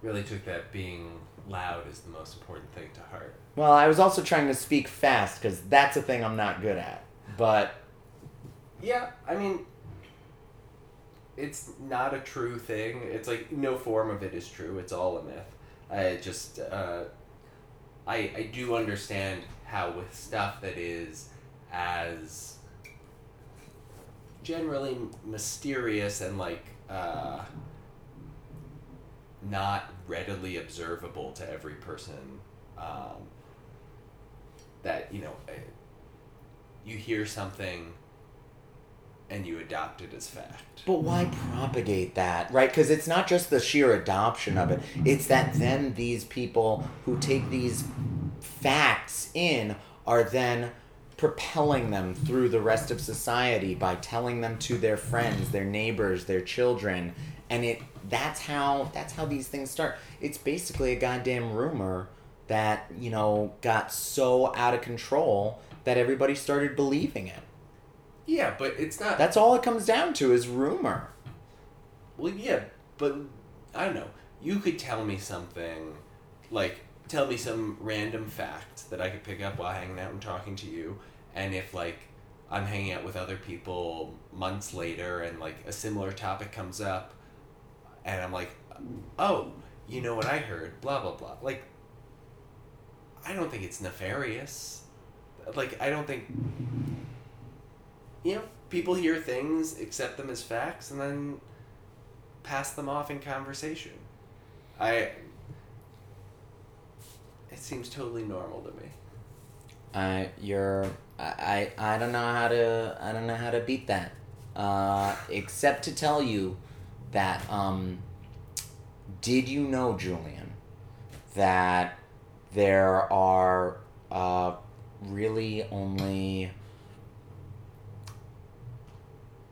really took that being loud is the most important thing to heart. Well, I was also trying to speak fast because that's a thing I'm not good at. But Yeah, I mean, it's not a true thing. It's like no form of it is true. It's all a myth. I just, uh, I I do understand how with stuff that is as generally mysterious and like uh, not readily observable to every person. Um, that you know, eh, you hear something and you adopt it as fact. but why hmm. propagate that, right? Because it's not just the sheer adoption of it. It's that then these people who take these facts in are then propelling them through the rest of society by telling them to their friends, their neighbors, their children, and it that's how that's how these things start. It's basically a goddamn rumor that, you know, got so out of control that everybody started believing it. Yeah, but it's not. That's all it comes down to is rumor. Well, yeah, but I don't know. You could tell me something, like tell me some random fact that I could pick up while hanging out and talking to you, and if like I'm hanging out with other people months later and like a similar topic comes up, and I'm like, oh, you know what I heard? Blah blah blah. Like, I don't think it's nefarious. Like, I don't think. You know, people hear things, accept them as facts, and then pass them off in conversation. I. It seems totally normal to me. I you're I, I I don't know how to I don't know how to beat that. Uh, except to tell you that um, did you know Julian that there are uh, really only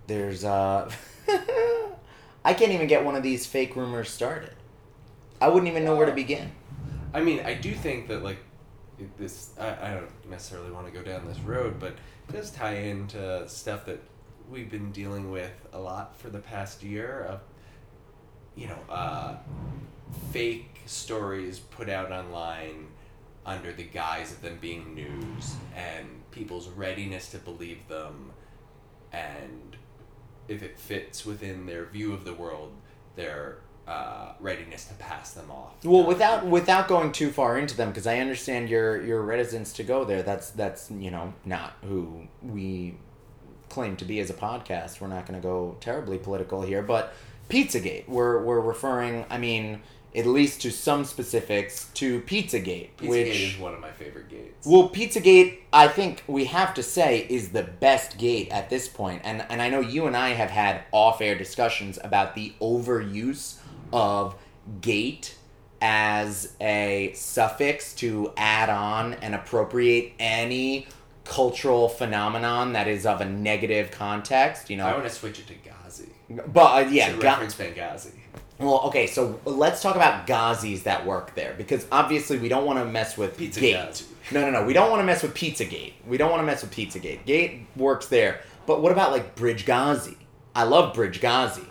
there's uh I can't even get one of these fake rumors started. I wouldn't even know where to begin. I mean, I do think that like this. I, I don't necessarily want to go down this road, but it does tie into stuff that we've been dealing with a lot for the past year of, you know, uh, fake stories put out online under the guise of them being news and people's readiness to believe them and if it fits within their view of the world their uh, readiness to pass them off Well, without without going too far into them, because I understand your your reticence to go there. That's that's you know not who we claim to be as a podcast. We're not going to go terribly political here, but Pizzagate. We're we're referring. I mean, at least to some specifics to Pizzagate, Pizzagate which is one of my favorite gates. well, Pizzagate, I think we have to say is the best gate at this point, and and I know you and I have had off-air discussions about the overuse of gate as a suffix to add on and appropriate any cultural phenomenon that is of a negative context. You know, I want to switch it to Ghazi. but uh, yeah, to Ga- reference Benghazi. Well, okay, so let's talk about Ghazis that work there because obviously we don't want to mess with Pizza Gate. No, no, no. We don't want to mess with Pizzagate. We don't want to mess with Pizzagate. Gate works there, but what about like Bridge Ghazi? I love Bridge Ghazi.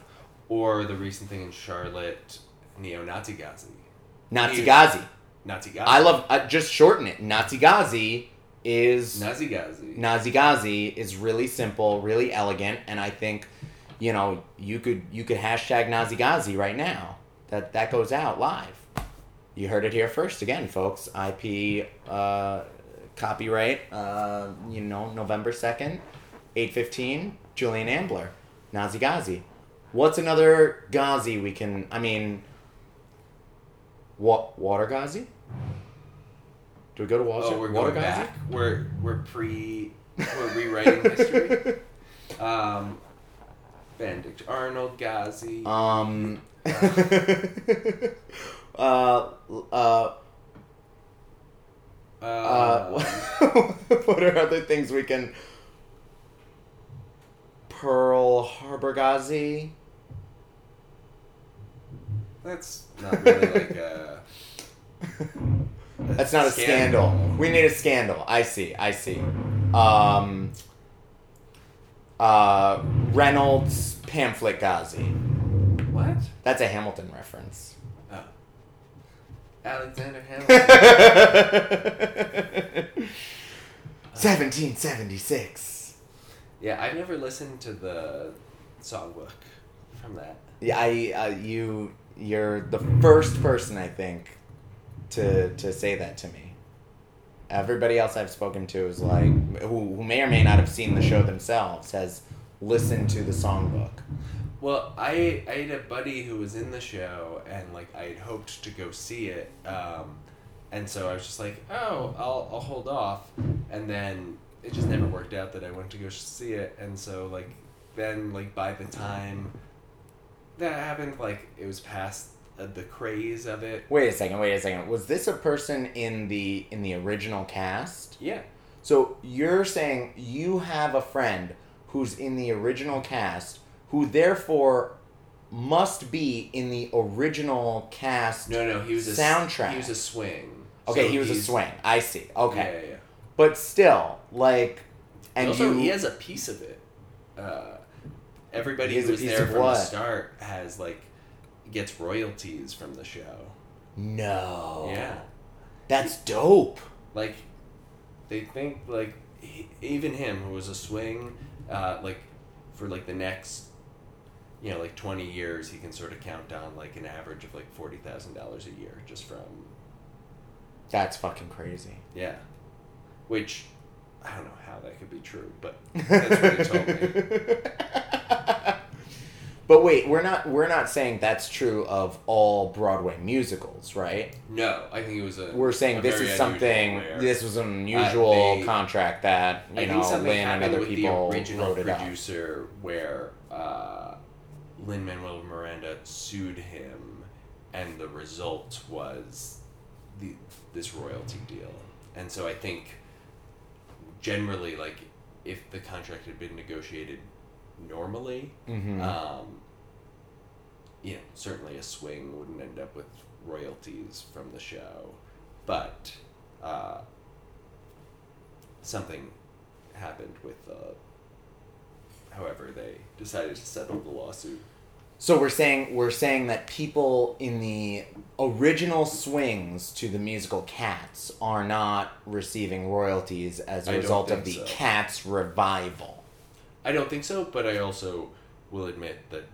Or the recent thing in Charlotte, neo-Nazi Ghazi. Nazi Ghazi. Nazi Ghazi. I love. Uh, just shorten it. Nazi Ghazi is Nazi Ghazi. Nazi Ghazi is really simple, really elegant, and I think, you know, you could you could hashtag Nazi Ghazi right now. That that goes out live. You heard it here first again, folks. IP uh, copyright. Uh, you know, November second, eight fifteen. Julian Ambler, Nazi Ghazi. What's another Ghazi we can? I mean, what water Ghazi? Do we go to water? Oh, we're water going Ghazi? back. We're we're pre. We're rewriting history. Um, Arnold Ghazi. Um. uh. Uh. uh, Uh. what are other things we can? Pearl Harbor Ghazi. that's not really like a. That's not a scandal. We need a scandal. I see. I see. Um. Uh. Reynolds pamphlet Ghazi. What? That's a Hamilton reference. Oh. Alexander Hamilton. 1776. yeah, I've never listened to the songbook from that. Yeah, I uh, you you're the first person I think to to say that to me. Everybody else I've spoken to is like who who may or may not have seen the show themselves has listened to the songbook. Well, I I had a buddy who was in the show, and like I had hoped to go see it, um, and so I was just like, oh, I'll I'll hold off, and then it just never worked out that I went to go see it, and so like then like by the time that happened, like it was past the craze of it. Wait a second. Wait a second. Was this a person in the in the original cast? Yeah, So you're saying you have a friend who's in the original cast who therefore must be in the original cast no, no, he was a soundtrack. He was a swing. Okay, So he was a swing. I see. Okay. Yeah, yeah, yeah. But still, like, and also, you, he has a piece of it. Uh, everybody who was there from what? the start has like gets royalties from the show. no. Yeah, That's dope. like they think like he, even him who was a swing, uh, like for like the next you know, like twenty years, he can sort of count down like an average of like forty thousand dollars a year just from That's fucking crazy. yeah, which I don't know how that could be true, but that's what he told me. But wait, we're not we're not saying that's true of all Broadway musicals, right? No, I think it was a. We're saying a this is something. This was an unusual they- contract that you I know Lin and other people the original wrote it up. producer where uh, Lin Manuel Miranda sued him, and the result was the this royalty deal. And so I think generally, like if the contract had been negotiated normally, Mhm. um, you know, certainly a swing wouldn't end up with royalties from the show, but uh, something happened with uh, however they decided to settle the lawsuit. So we're saying we're saying that people in the original swings to the musical Cats are not receiving royalties as a I result of the so. Cats revival. I don't think so, but I also will admit that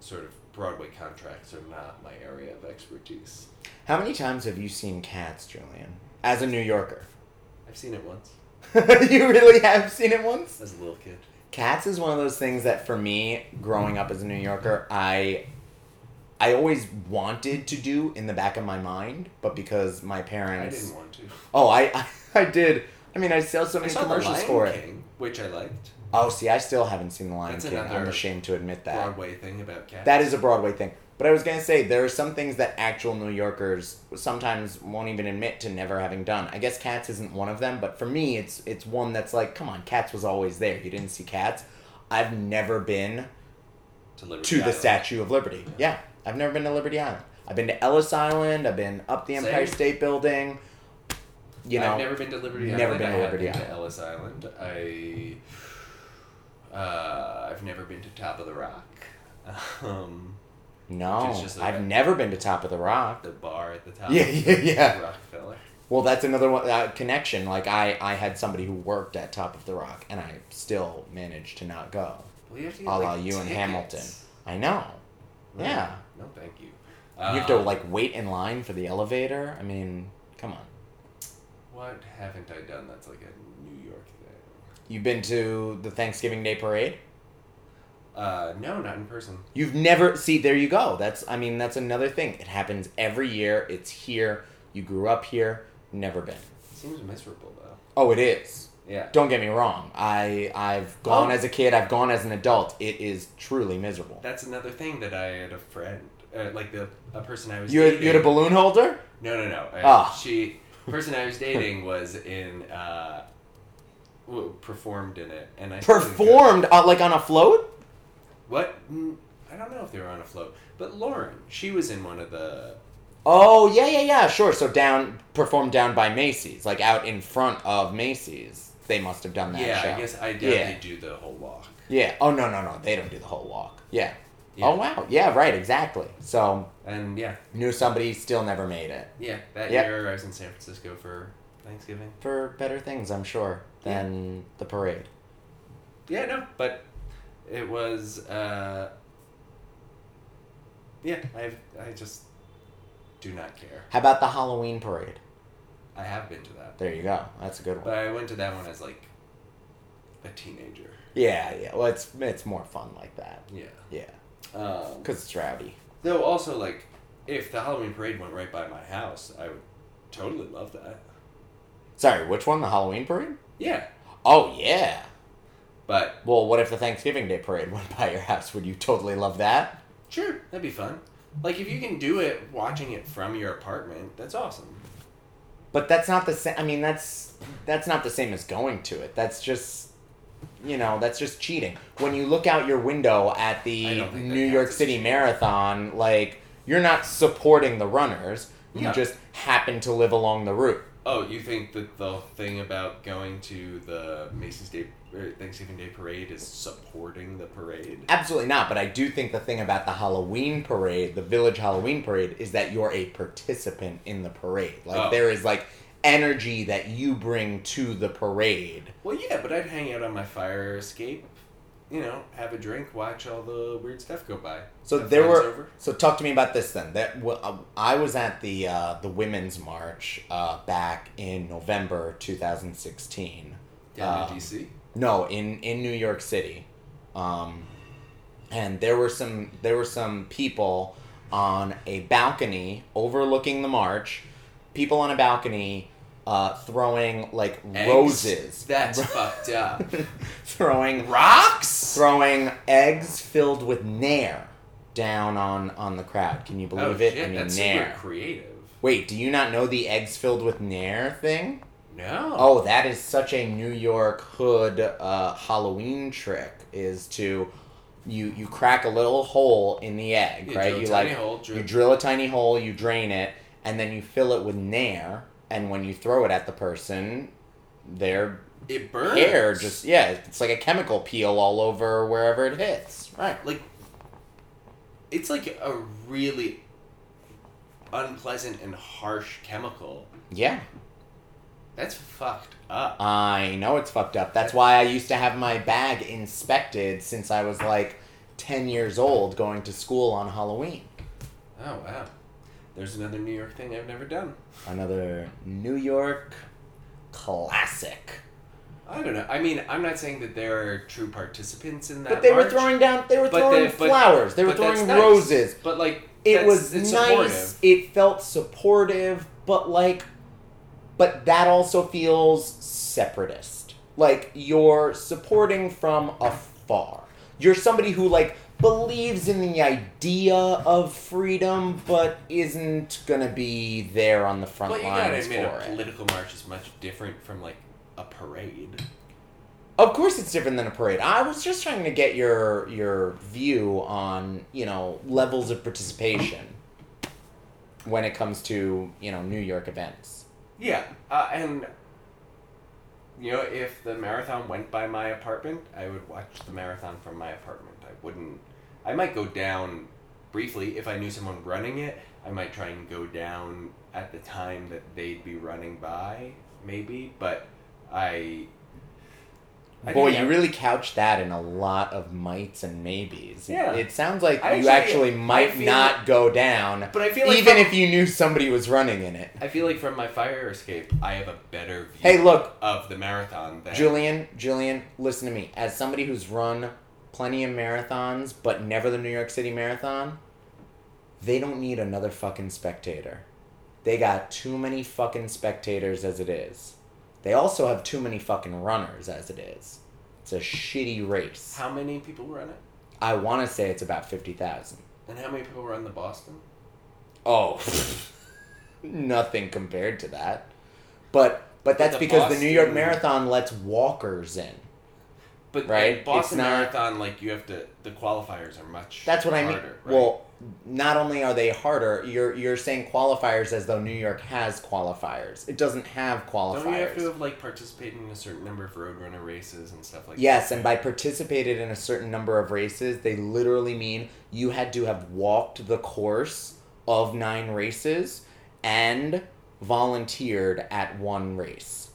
sort of Broadway contracts are not my area of expertise. How many times have you seen Cats, Julian? As a New Yorker, I've seen it once you really have seen it once. as a little kid. Cats is one of those things that for me, growing up as a New Yorker, I I always wanted to do in the back of my mind, but because my parents I didn't want to. Oh, I, I I did. I mean, I saw so I many commercials for it. Which I liked. Oh, see, I still haven't seen The Lion That's King. I'm ashamed to admit that. Broadway thing about cats. That is a Broadway thing. But I was gonna say there are some things that actual New Yorkers sometimes won't even admit to never having done. I guess Cats isn't one of them, but for me, it's it's one that's like, come on, Cats was always there. You didn't see Cats. I've never been to, Liberty to the Island. Statue of Liberty. Yeah, I've never been to Liberty Island. I've been to Ellis Island. I've been up the Empire Same. State Building. You know, I've never been to Liberty never Island. been I to Liberty been to Island. Ellis Island. I. Uh, I've never been to Top of the Rock. Um, no, like I've a- never been to Top of the Rock. the bar at the top. Yeah, yeah, yeah. Rockefeller. Well, that's another one uh, connection. Like I, I had somebody who worked at Top of the Rock, and I still managed to not go. Well, you have to A la like, you and. Hamilton. I know. Really? Yeah. No, thank you. you have to Um, like wait in line for the elevator. I mean, come on. What haven't I done that's like a New York thing? You've been to the Thanksgiving Day parade. Uh, no, not in person. You've never see. There you go. That's. I mean, that's another thing. It happens every year. It's here. You grew up here. Never been. Seems miserable though. Oh, it is. Yeah. Don't get me wrong. I I've gone Oh. as a kid. I've gone as an adult. It is truly miserable. That's another thing that I had a friend, uh, like the a person I was. You had, dating. you had a balloon holder. No, no, no. Uh, Ah. She, person I was dating was in, uh, performed in it, and I. Performed uh, like on a float. What? Mm, I don't know if they were on a float, but Lauren, she was in one of the. Oh yeah yeah yeah sure. So down performed down by Macy's, like out in front of Macy's. They must have done that. yeah, show. I guess I doubt Yeah. they do the whole walk. Yeah. Oh no no no. They don't do the whole walk. Yeah. Yeah. Oh wow. Yeah right exactly. So And yeah, knew somebody still never made it yeah, that Yep. year I was in San Francisco for Thanksgiving. for better things I'm sure than the parade. Yeah, no, but it was. uh Yeah, I I just do not care. How about the Halloween parade? I have been to that, There you go. That's a good one. but I went to that one as like a teenager. Yeah yeah. Well it's it's more fun like that. Yeah. Yeah. Um, Because it's rowdy. though also like if the Halloween parade went right by my house, I would totally love that. Sorry, which one? The Halloween parade? Yeah, Oh yeah. but Well, what if the Thanksgiving Day parade went by your house? Would you totally love that? sure, that'd be fun. Like if you can do it watching it from your apartment, that's awesome. But that's not the same. I mean, that's that's not the same as going to it. That's just, you know, that's just cheating. When you look out your window at the don't think that New York City. Marathon, like you're not supporting the runners. You No. just happen to live along the route. Oh, you think that the thing about going to the Macy's Day er, Thanksgiving Day parade is supporting the parade? Absolutely not. But I do think the thing about the Halloween parade, the village Halloween parade, is that you're a participant in the parade. Like Oh. there is like energy that you bring to the parade. Well, yeah, but I'd hang out on my fire escape you know, have a drink, watch all the weird stuff go by. So there were. over. So talk to me about this then. That well, uh, I was at the uh, the women's march uh, back in November 2016. down Um, in DC. No, in in New York City, um, and there were some there were some people on a balcony overlooking the march. People on a balcony uh, throwing like Eggs? roses. That's fucked up. throwing Rocks. Throwing eggs filled with nair down on on the crowd. Can you Oh believe shit, it? I mean that's nair. super creative. Wait, do you not know the eggs filled with nair thing? No. Oh, that is such a New York hood uh, Halloween trick. Is to you you crack a little hole in the egg, right? you like hole, drill- you drill a tiny hole, you drain it, and then you fill it with nair. And when you throw it at the person, their It burns. hair just yeah, it's like a chemical peel all over wherever it hits. Right. like it's like a really unpleasant and harsh chemical. Yeah. That's fucked up. I know it's fucked up. That's why I used to have my bag inspected since I was like 10 years old going to school on Halloween. Oh wow. There's another New York thing I've never done. Another New York classic. I don't know. I mean, I'm not saying that there are true participants in that. But they were throwing down, they were throwing but- flowers, they were throwing nice. roses. But like, It was nice, supportive. it felt supportive, but like, but that also feels separatist. Like, you're supporting from afar. You're somebody who, like, believes in the idea of freedom, but isn't gonna be there on the front But you gotta lines admit, for a it. political march is much different from like a parade. Of course, it's different than a parade. I was just trying to get your your view on you know levels of participation when it comes to you know New York events. Yeah, uh, and you know, if the marathon went by my apartment, I would watch the marathon from my apartment. I wouldn't. I might go down briefly if I knew someone running it. I might try and go down at the time that they'd be running by, maybe. But I. I Boy, you I- really couch that in a lot of mites and maybes. Yeah. It sounds like I you actually- actually might not like- go down, But I feel like even from- if you knew somebody was running in it. I feel like from my fire escape, I have a better view. Hey, look, of the marathon than Julian, Julian, listen to me. As somebody who's run plenty of marathons, but never the New York City Marathon, they don't need another fucking spectator. They got too many fucking spectators as it is. They also have too many fucking runners as it is. It's a shitty race. How many people run it? I want to say it's about 50,000. And how many people run the Boston? Oh, nothing compared to that. But but that's the because the New York Marathon lets walkers in. But Right, Boston not- Marathon, like you have to, the qualifiers are much. That's what I mean. right? Well, not only are they harder, you're you're saying qualifiers as though New York has qualifiers. It doesn't have qualifiers. don't you have to have like participated in a certain number of roadrunner races and stuff like Yes, that? and by participated in a certain number of races, they literally mean you had to have walked the course of nine races and volunteered at one race.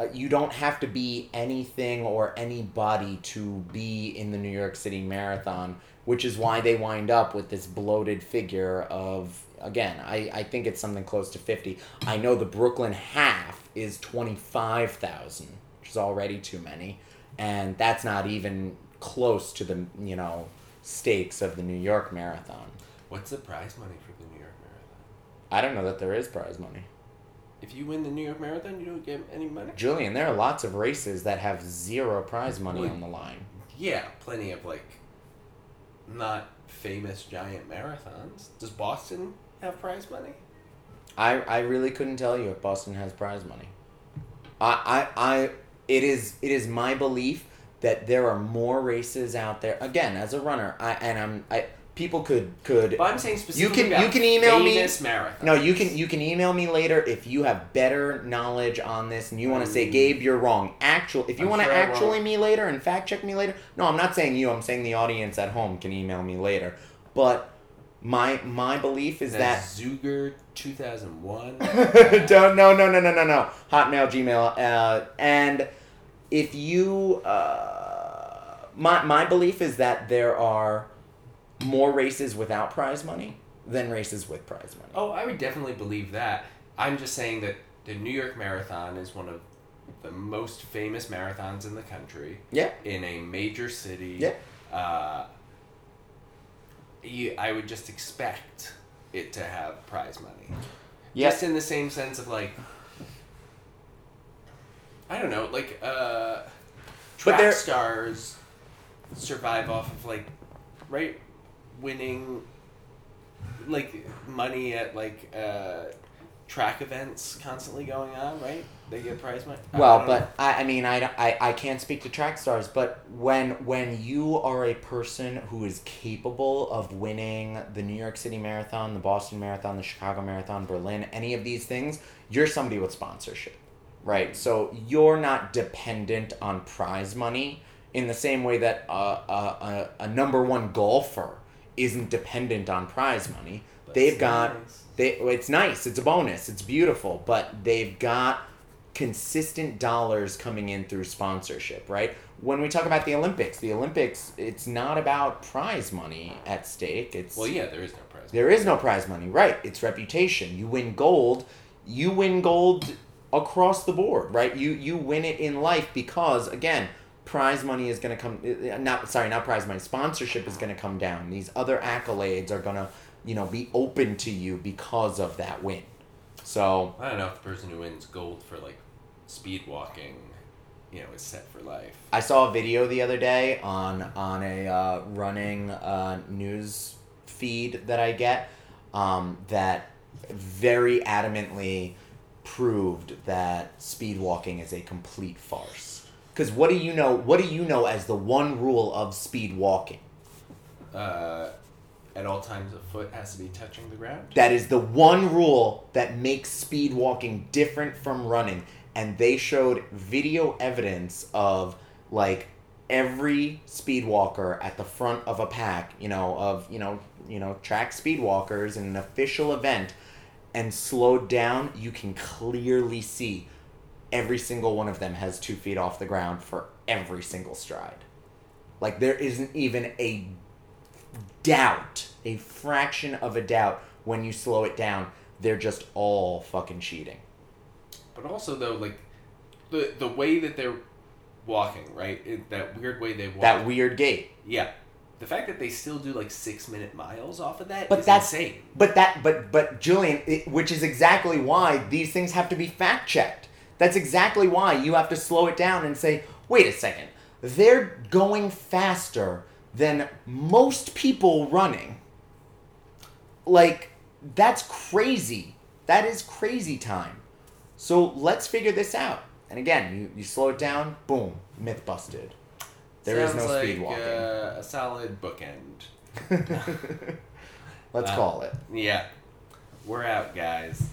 Uh, you don't have to be anything or anybody to be in the New York City Marathon, which is why they wind up with this bloated figure of, again, I, I think it's something close to 50. I know the Brooklyn half is 25,000, which is already too many. And that's not even close to the, you know, stakes of the New York Marathon. What's the prize money for the New York Marathon? I don't know that there is prize money. If you win the New York Marathon, you don't get any money. Julian, there are lots of races that have zero prize money Well, on the line. Yeah, plenty of like, not famous giant marathons. Does Boston have prize money? I, I really couldn't tell you if Boston has prize money. I, I, I it is it is my belief that there are more races out there. Again, as a runner, I and I'm I people could could But I'm saying specifically You can- you can email me- marathons. No, you can you can email me later if you have better knowledge on this and you want to say, Mm. Gabe, you're wrong. Actual, if you I'm want to sure actually me later and fact check me later. No, I'm not saying you. I'm saying the audience at home can email me later. But my my belief is that Zuger 2001. don't no no no no no no hotmail gmail uh, and if you uh, my my belief is that there are more races without prize money than races with prize money. Oh, I would definitely believe that. I'm just saying that the New York Marathon is one of the most famous marathons in the country. Yeah. In a major city. Yeah. Uh, you, I would just expect it to have prize money. Yeah. Just in the same sense of like, I don't know, like uh, track stars survive off of like, right, winning, like money at like uh, track events constantly going on, right? They get prize money. Well, don't but I, I mean, I, I, I can't speak to track stars, but when when you are a person who is capable of winning the New York City Marathon, the Boston Marathon, the Chicago Marathon, Berlin, any of these things, you're somebody with sponsorship, right? So you're not dependent on prize money in the same way that a, a, a, a number one golfer isn't dependent on prize money. But They've got nice. they it's nice it's a bonus it's beautiful but they've got consistent dollars coming in through sponsorship right when we talk about the olympics the olympics it's not about prize money at stake it's Well, yeah, there is no prize. there is no prize money right it's reputation you win gold you win gold across the board right you you win it in life because again prize money is going to come uh, not sorry not prize money sponsorship is going to come down these other accolades are going to you know be open to you because of that win so I don't know if the person who wins gold for like speed walking, you know, is set for life. I saw a video the other day on on a uh, running uh, news feed that I get um, that very adamantly proved that speed walking is a complete farce. Because what do you know? What do you know as the one rule of speed walking? Uh, at all times, a foot has to be touching the ground. That is the one rule that makes speed walking different from running. And they showed video evidence of like every speed walker at the front of a pack, you know, of, you know, you know, track speed walkers in an official event and slowed down, you can clearly see every single one of them has two feet off the ground for every single stride. Like there isn't even a doubt, a fraction of a doubt when you slow it down. They're just all fucking cheating. But also, though, like the the way that they're walking, right? It, that weird way they walk. That weird gait. yeah. The fact that they still do like six minute miles off of that But is that's- insane. But that, but but Julian, it, which is exactly why these things have to be fact checked. That's exactly why you have to slow it down and say, wait a second, they're going faster than most people running. Like that's crazy. That is crazy time. So let's figure this out. And again, you, you slow it down, boom, myth busted. There is Sounds no like, speed walking. Uh, a solid bookend. Let's uh, call it. Yeah. We're out, guys.